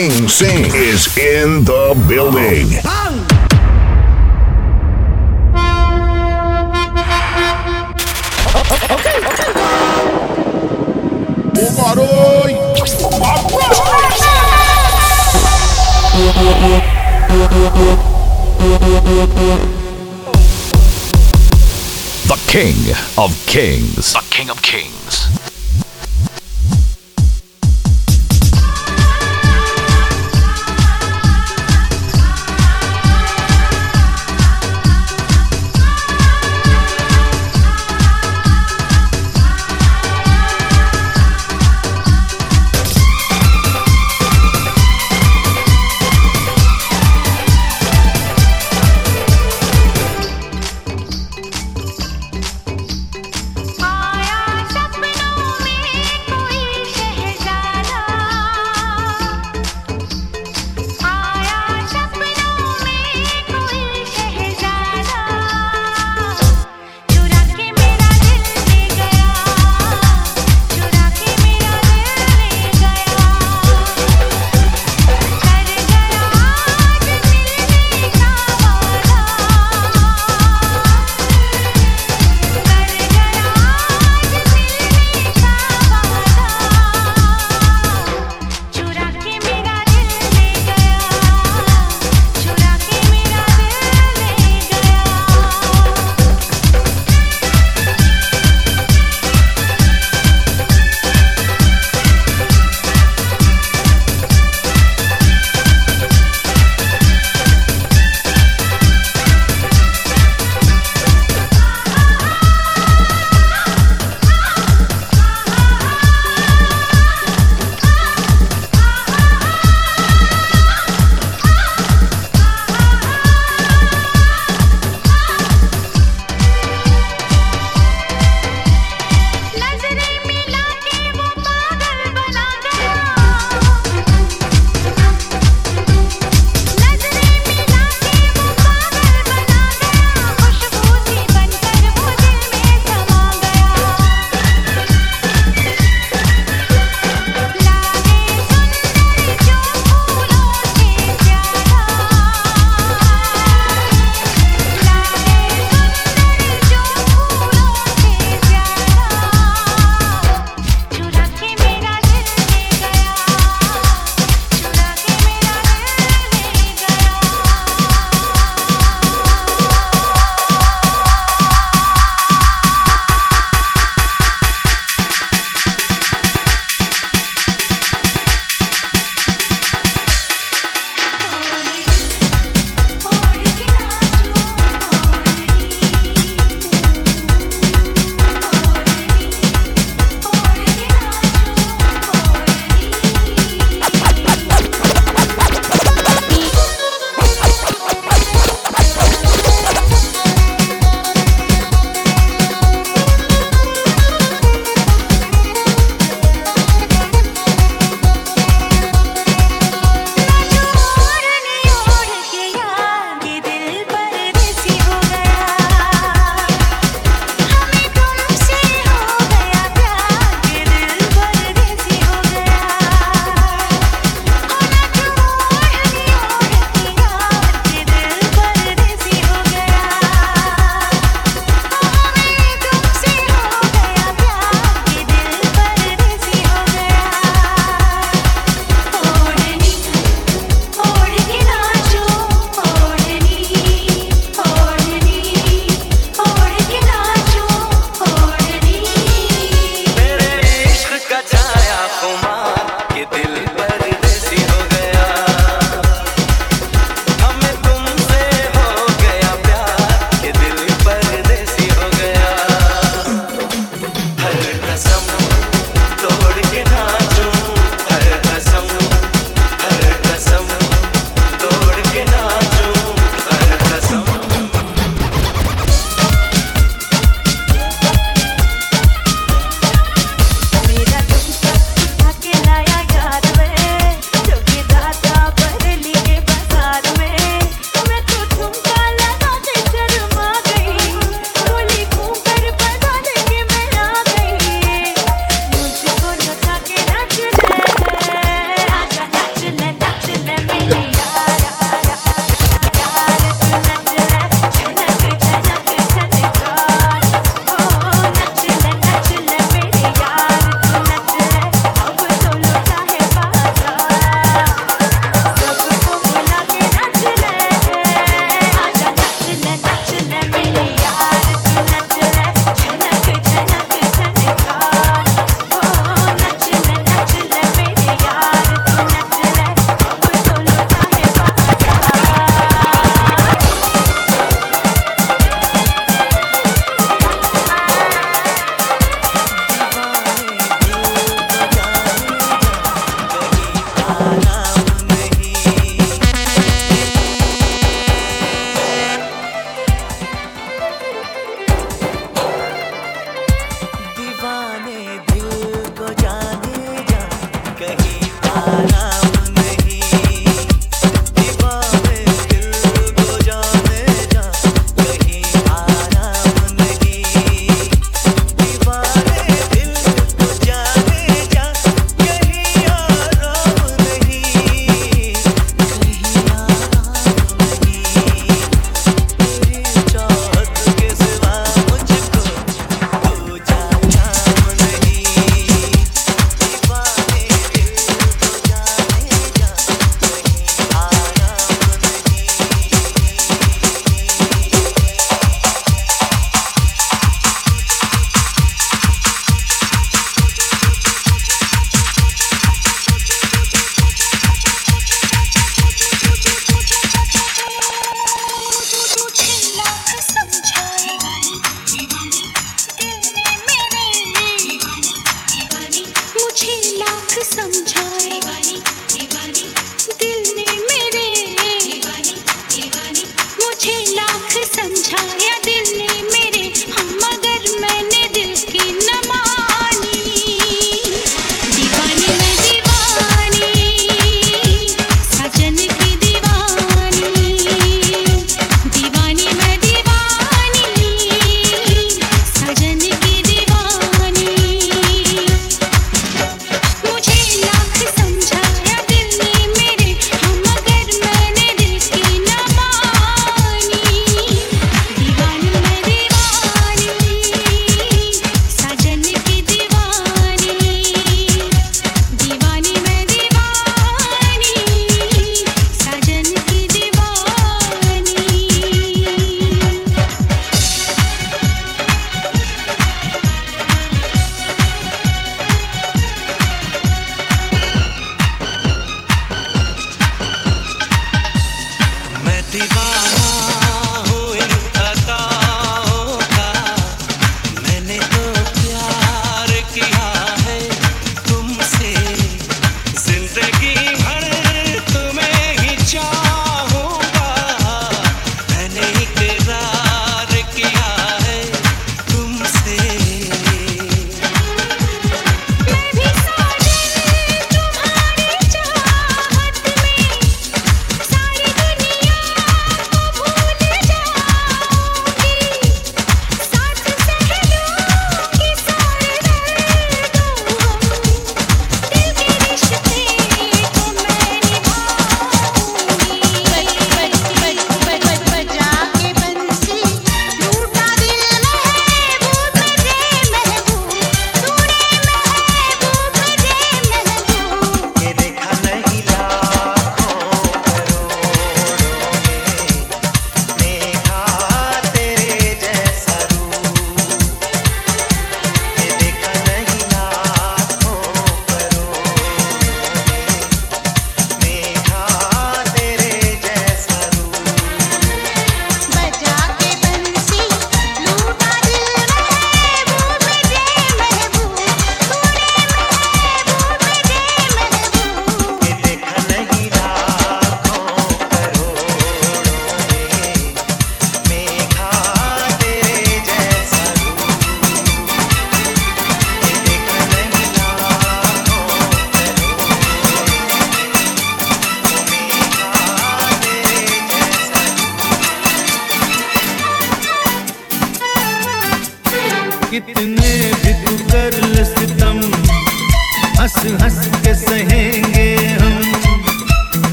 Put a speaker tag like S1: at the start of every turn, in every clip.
S1: King Sing is in the building.
S2: The King of Kings. The King of Kings.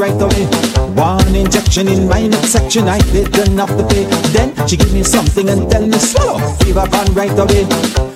S3: right away. One injection in my midsection, I didn't have to pay. Then she give me something and tell me swallow. Fever gone right away.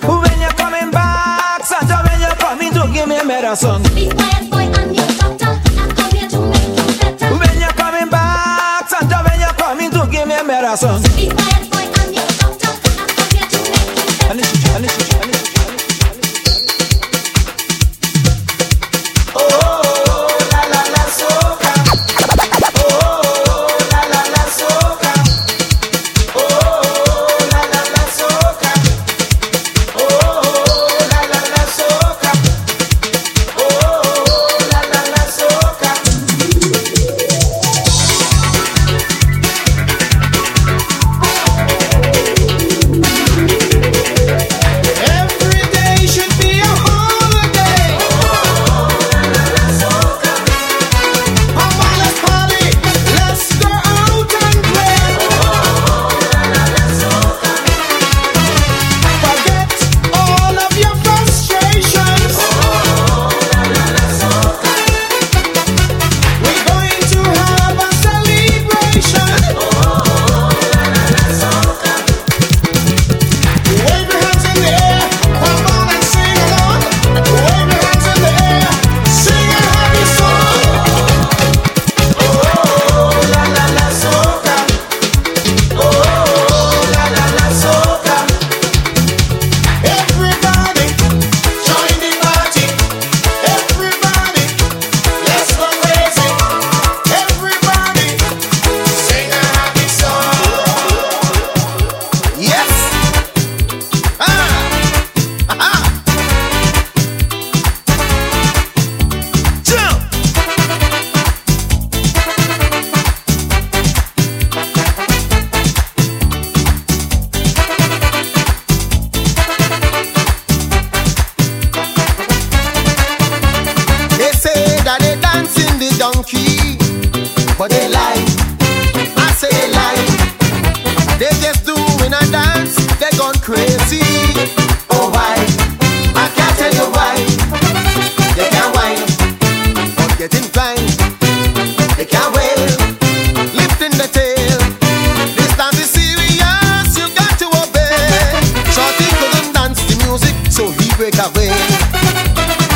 S4: we break away.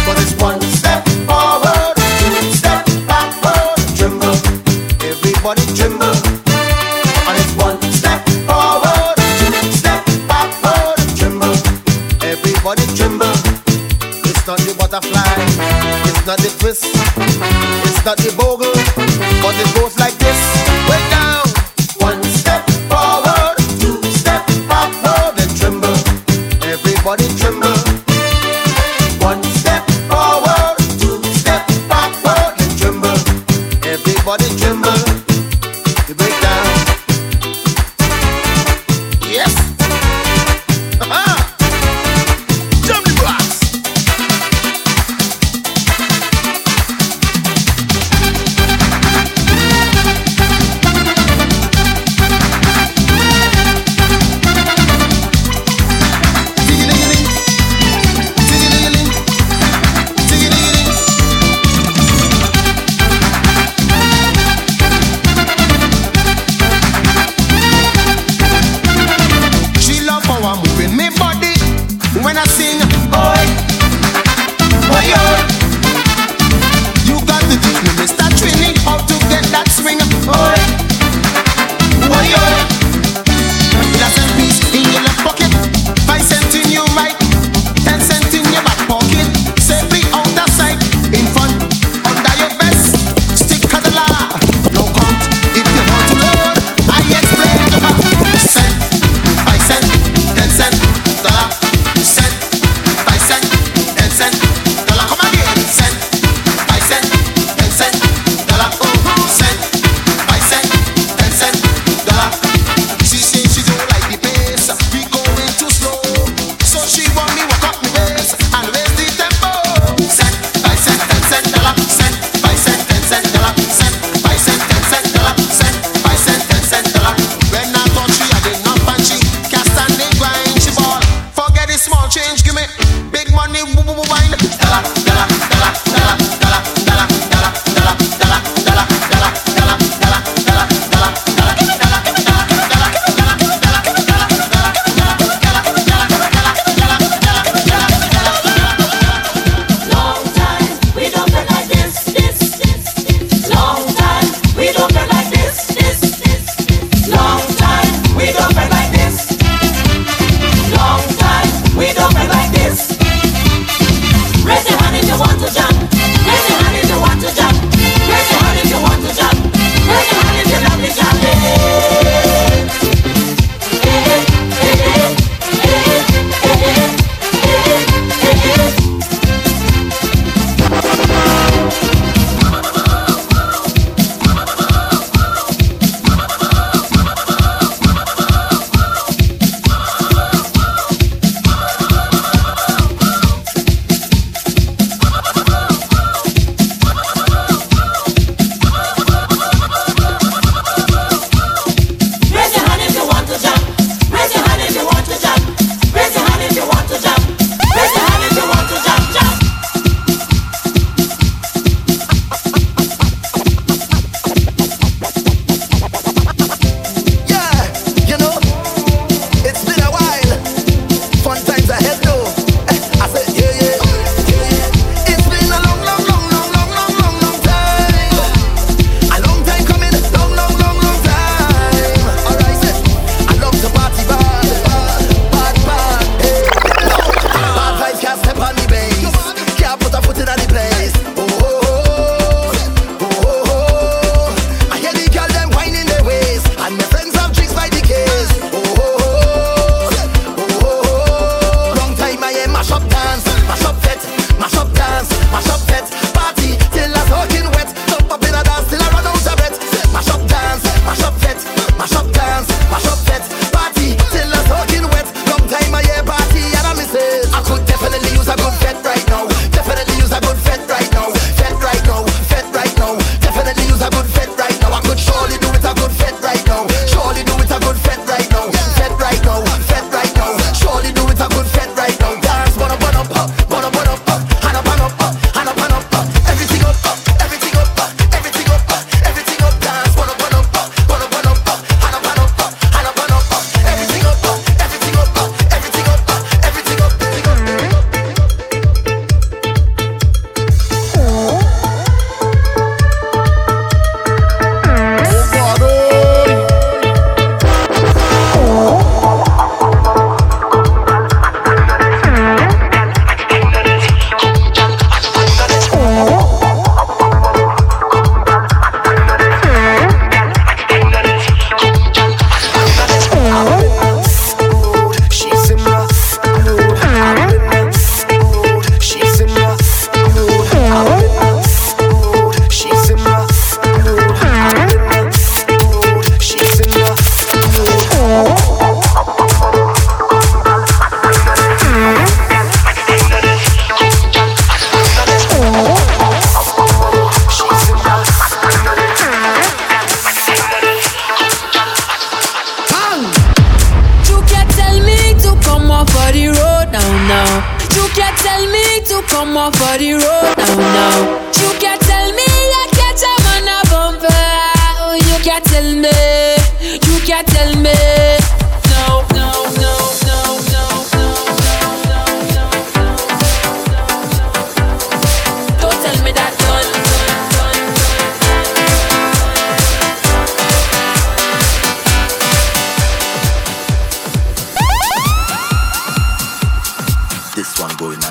S4: But it's one step forward, two step backward, tremble. Everybody tremble. And it's one step forward, two step backward, tremble. Everybody tremble. It's not the butterfly, it's not the twist, it's not the bogle, but it goes like this.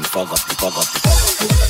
S4: follow, follow, up.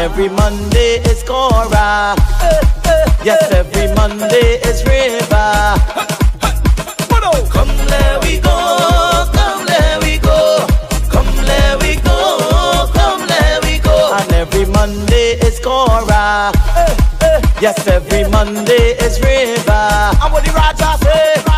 S5: every Monday is Cora. Yes, every Monday is River. Come, let we go. Come, let we go. Come, let we go. Come, let we go. And every Monday is Cora. Yes, every Monday is River. And what the Raja say?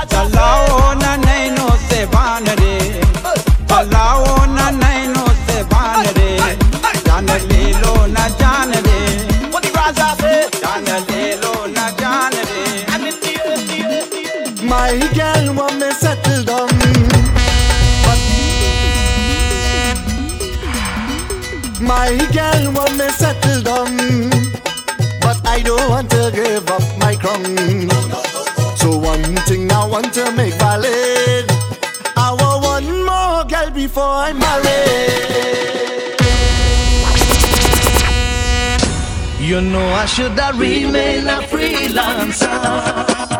S6: before I'm married.
S5: You know I should have remained a freelancer.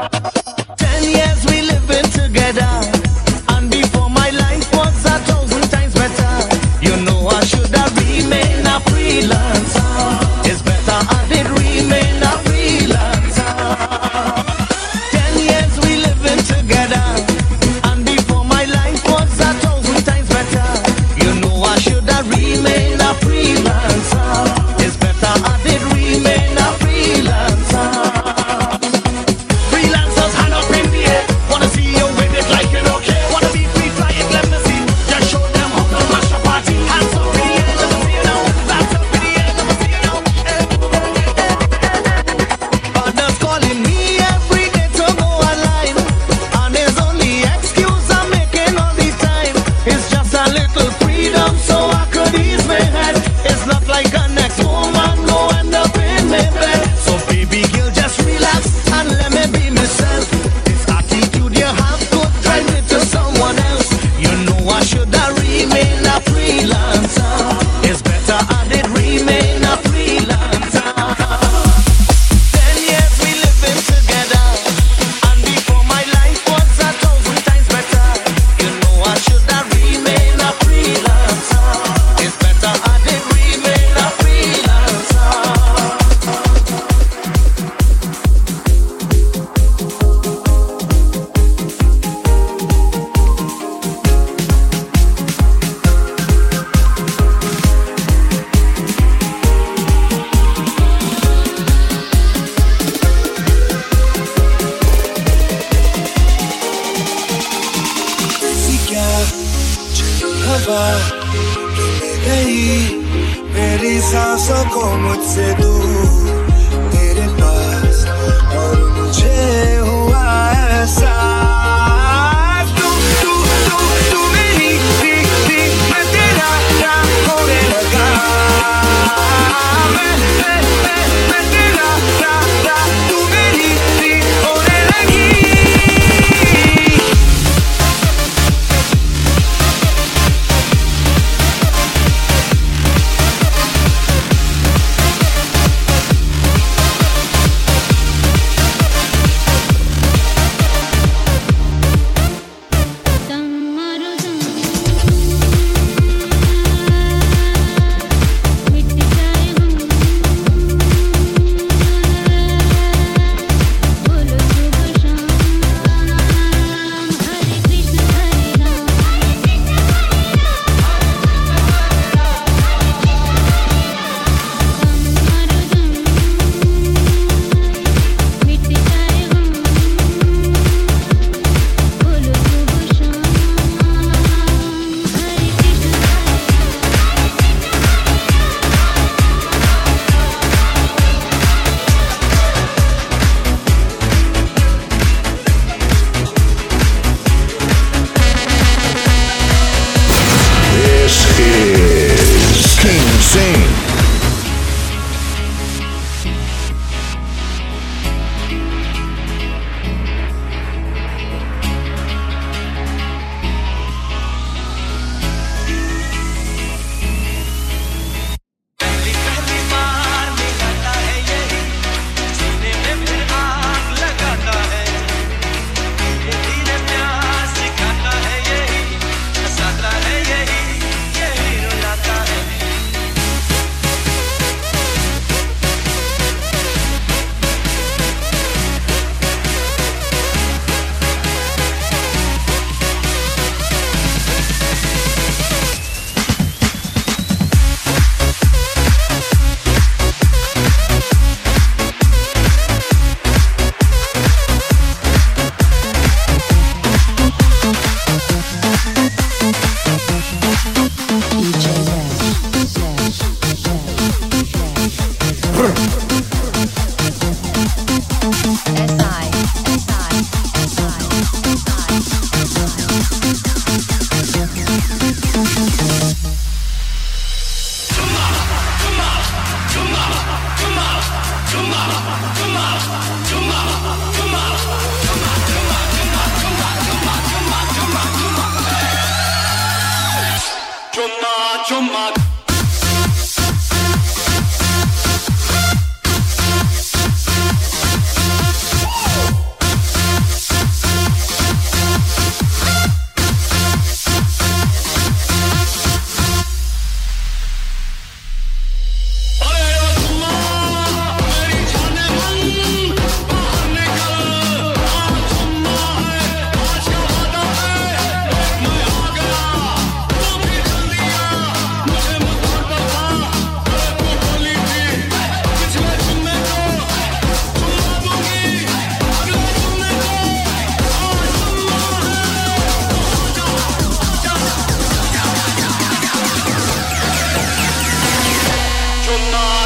S6: no.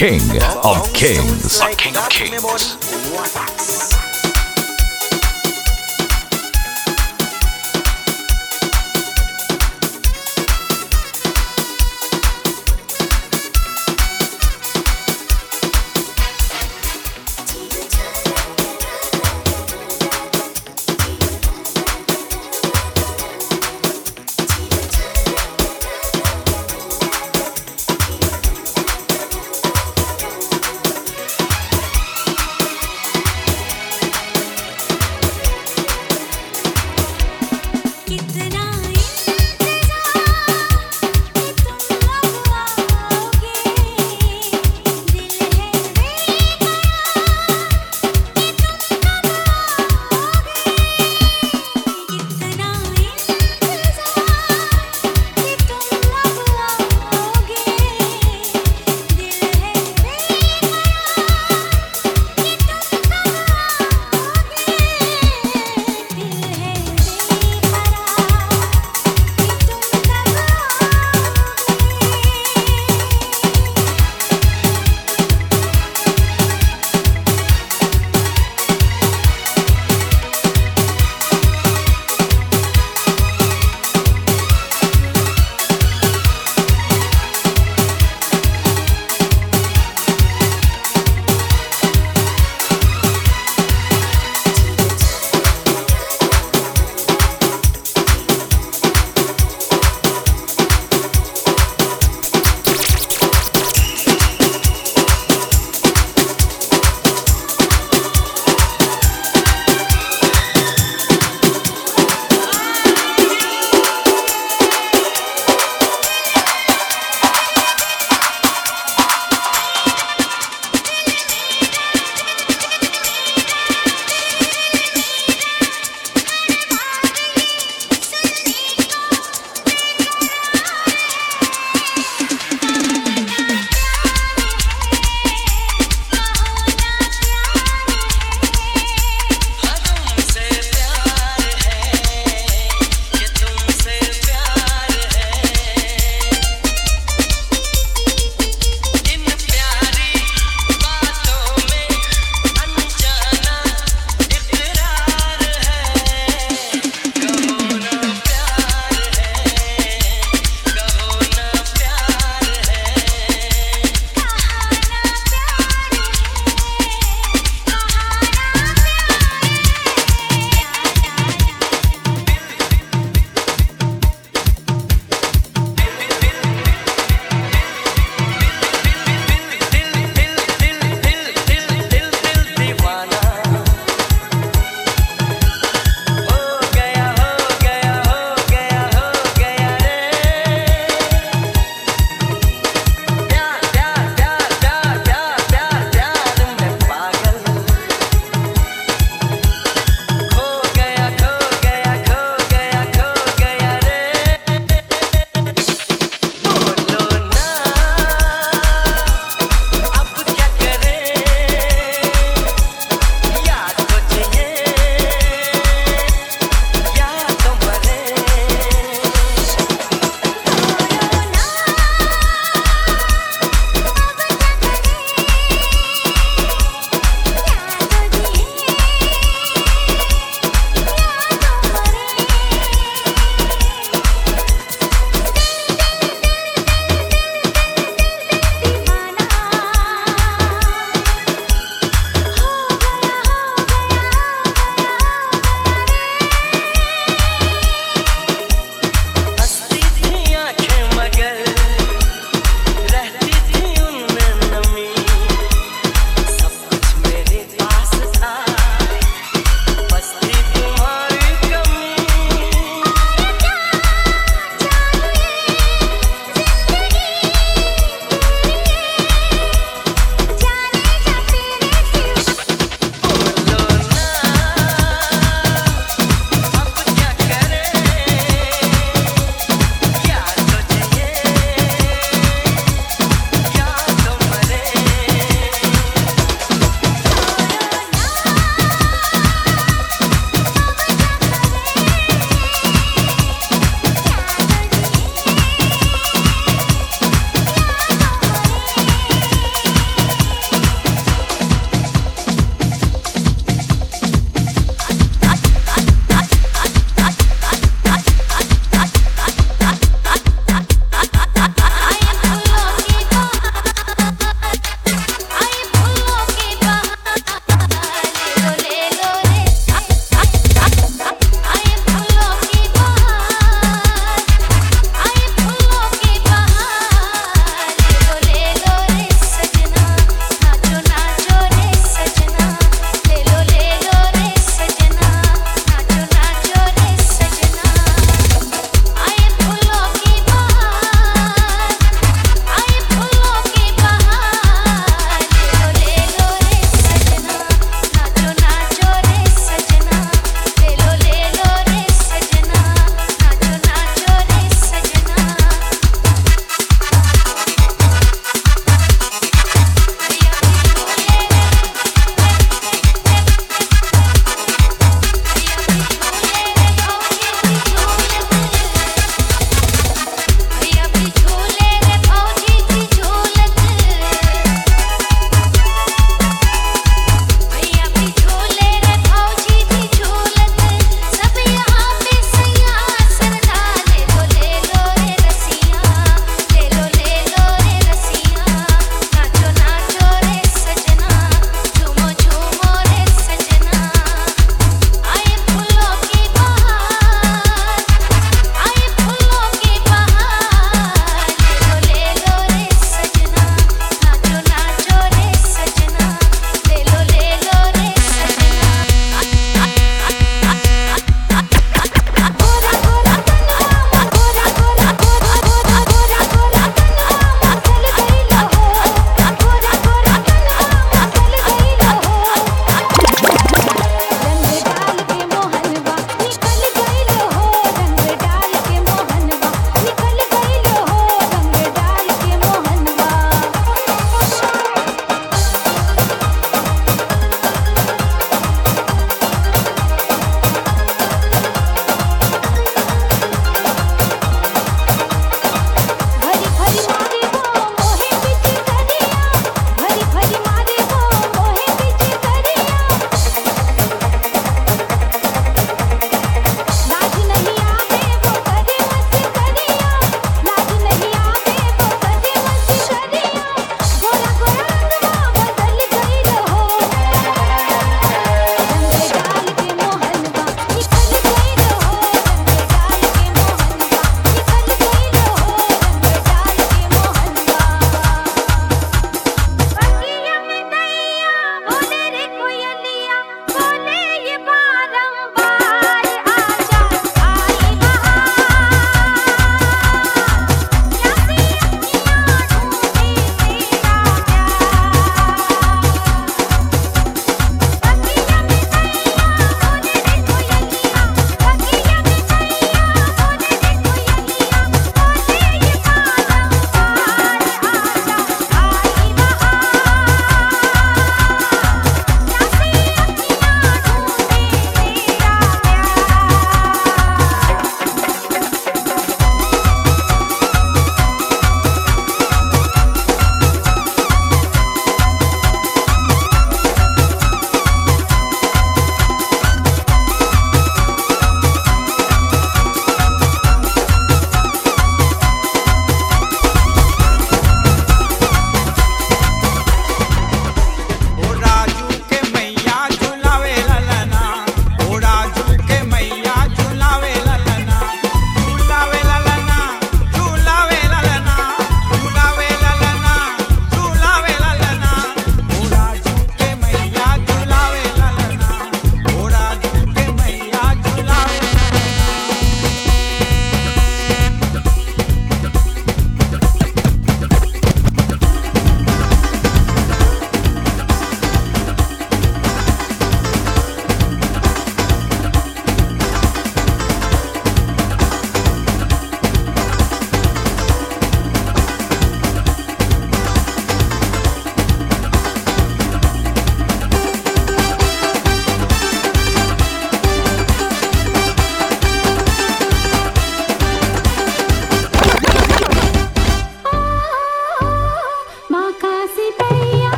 S4: King of Kings.
S7: King of Kings.